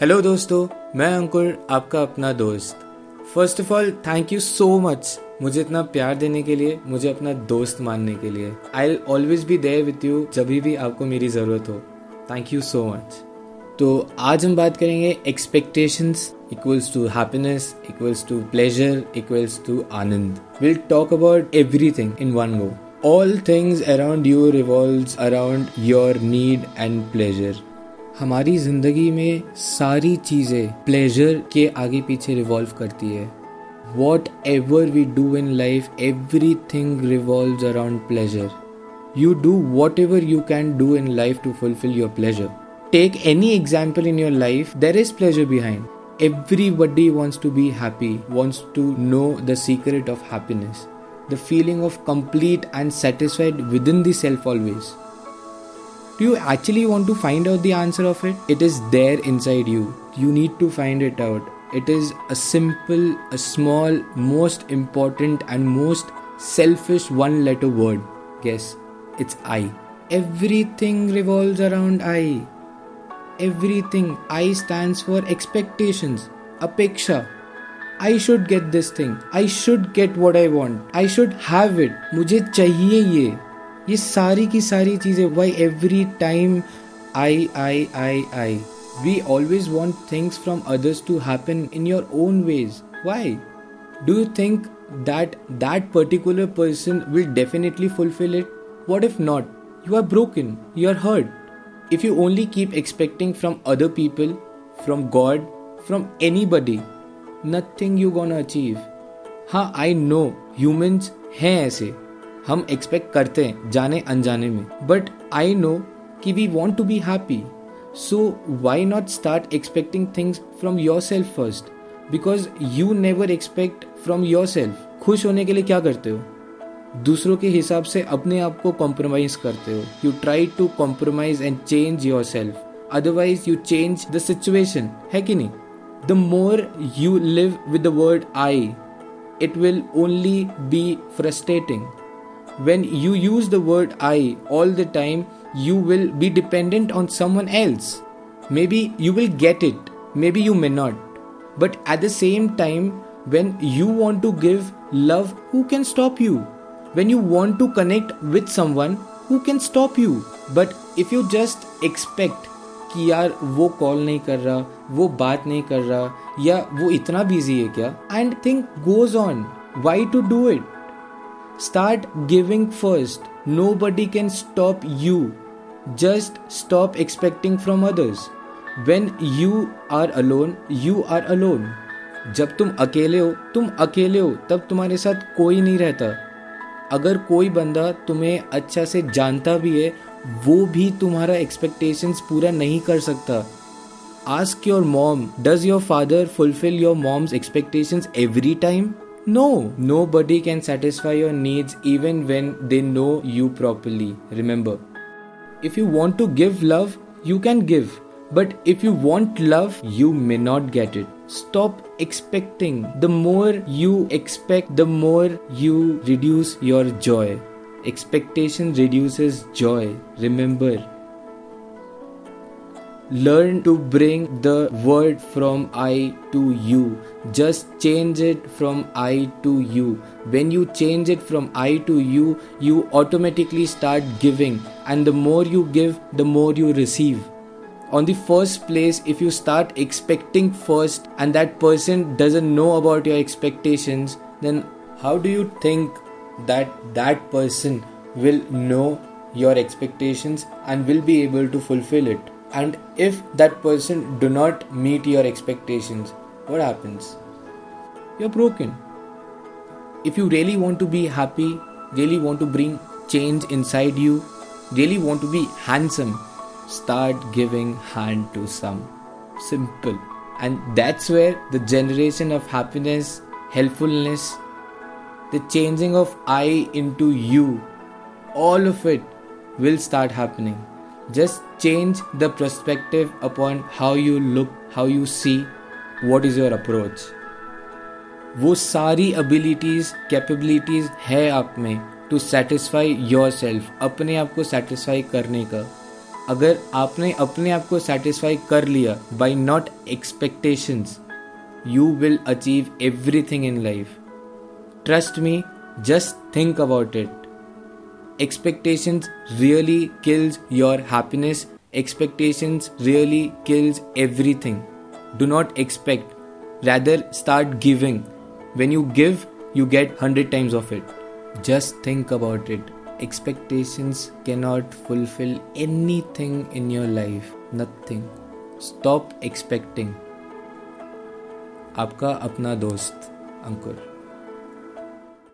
Hello दोस्तों, मैं अंकुर, आपका अपना दोस्त। First of all thank you so much मुझे इतना प्यार देने के लिए, मुझे अपना दोस्त मानने के लिए। I always be there with you जब भी आपको मेरी ज़रूरत हो। थैंक यू सो मच तो आज हम बात करेंगे expectations equals to happiness equals to pleasure equals to Anand. Will talk about everything in one go all things around you revolve around your need and pleasure हमारी ज़िंदगी में सारी चीज़ें प्लेजर के आगे पीछे रिवॉल्व करती है। What ever we do in life every thing revolve around pleasure you do what ever you can do in life to fulfil your pleasure take any example in your life there is pleasure behind everybody wants to be happy, wants to know the secret of happiness. The feeling of complete and satisfied within the self always. do you actually want to find out the answer of it? It is there inside you. You need to find it out. It is a simple, a small, most important, and most selfish one letter word. Guess it's I. Everything revolves around I. Everything. I stands for expectations. Apeksha. I should get this thing. I should get what I want. I should have it. मुझे चाहिए ये ये सारी की सारी चीज़ें why every time I I I I we always want things from others to happen in your own ways why do you think that that particular person will definitely fulfil it what if not you are broken you are hurt if you only keep expecting from other people from God from any body nothing you gonna achieve हाँ I no humans हैं ऐसे। हम expect करते हैं, जाने अनजाने में। But I know कि we want to be happy so why not start expecting things from your self first because you never expect from your self खुश होने के लिए क्या करते हो? दूसरों के हिसाब से अपने आप को कॉम्प्रोमाइज करते हो। You try to compromise and change your self otherwise you change the situation है कि नहीं? The more you live with the word I it will only be frustrating when you use the word I all the time, you will be dependent on someone else. Maybe you will get it, maybe you may not. But at the same time, when you want to give love, who can stop you? When you want to connect with someone, who can stop you? But if you just expect कि यार वो call नहीं कर रहा वो बात नहीं कर रहा या वो इतना बिज़ी है क्या and think goes on why to do it Start giving first. Nobody can stop you. Just stop expecting from others. When you are alone, you are alone. जब तुम अकेले हो तुम अकेले हो तब तुम्हारे साथ कोई नहीं रहता अगर कोई बंदा तुम्हें अच्छा से जानता भी है वो भी तुम्हारा एक्सपेक्टेशंस पूरा नहीं कर सकता ask your mom does your father fulfil your mom's expectations every time No, nobody can satisfy your needs even when they know you properly. Remember, if you want to give love, you can give. But if you want love, you may not get it. Stop expecting. The more you expect, the more you reduce your joy. Expectation reduces joy. Remember, learn to bring the word from I to you. Just change it from I to you. When you change it from I to you, you automatically start giving, and the more you give, the more you receive. On the first place, if you start expecting first and that person doesn't know about your expectations, then how do you think that that person will know your expectations and will be able to fulfill it? And if that person do not meet your expectations what happens? You're broken. If you really want to be happy really want to bring change inside you really want to be handsome start giving hand to some. Simple. And that's where the generation of happiness helpfulness the changing of i into you all of it will start happening just change the perspective upon how you look, how you see. What is your approach? वो सारी abilities capabilities है आप में to satisfy your self अपने आप को satisfy करने का। अगर आपने अपने आप को सेटिस्फाई कर लिया by not expectations you will achieve everything in life trust me just think about it expectations really kills your happiness expectations really kills everything do not expect rather start giving when you give you get 100 times of it just think about it expectations cannot fulfill anything in your life nothing stop expecting आपका अपना दोस्त अंकुर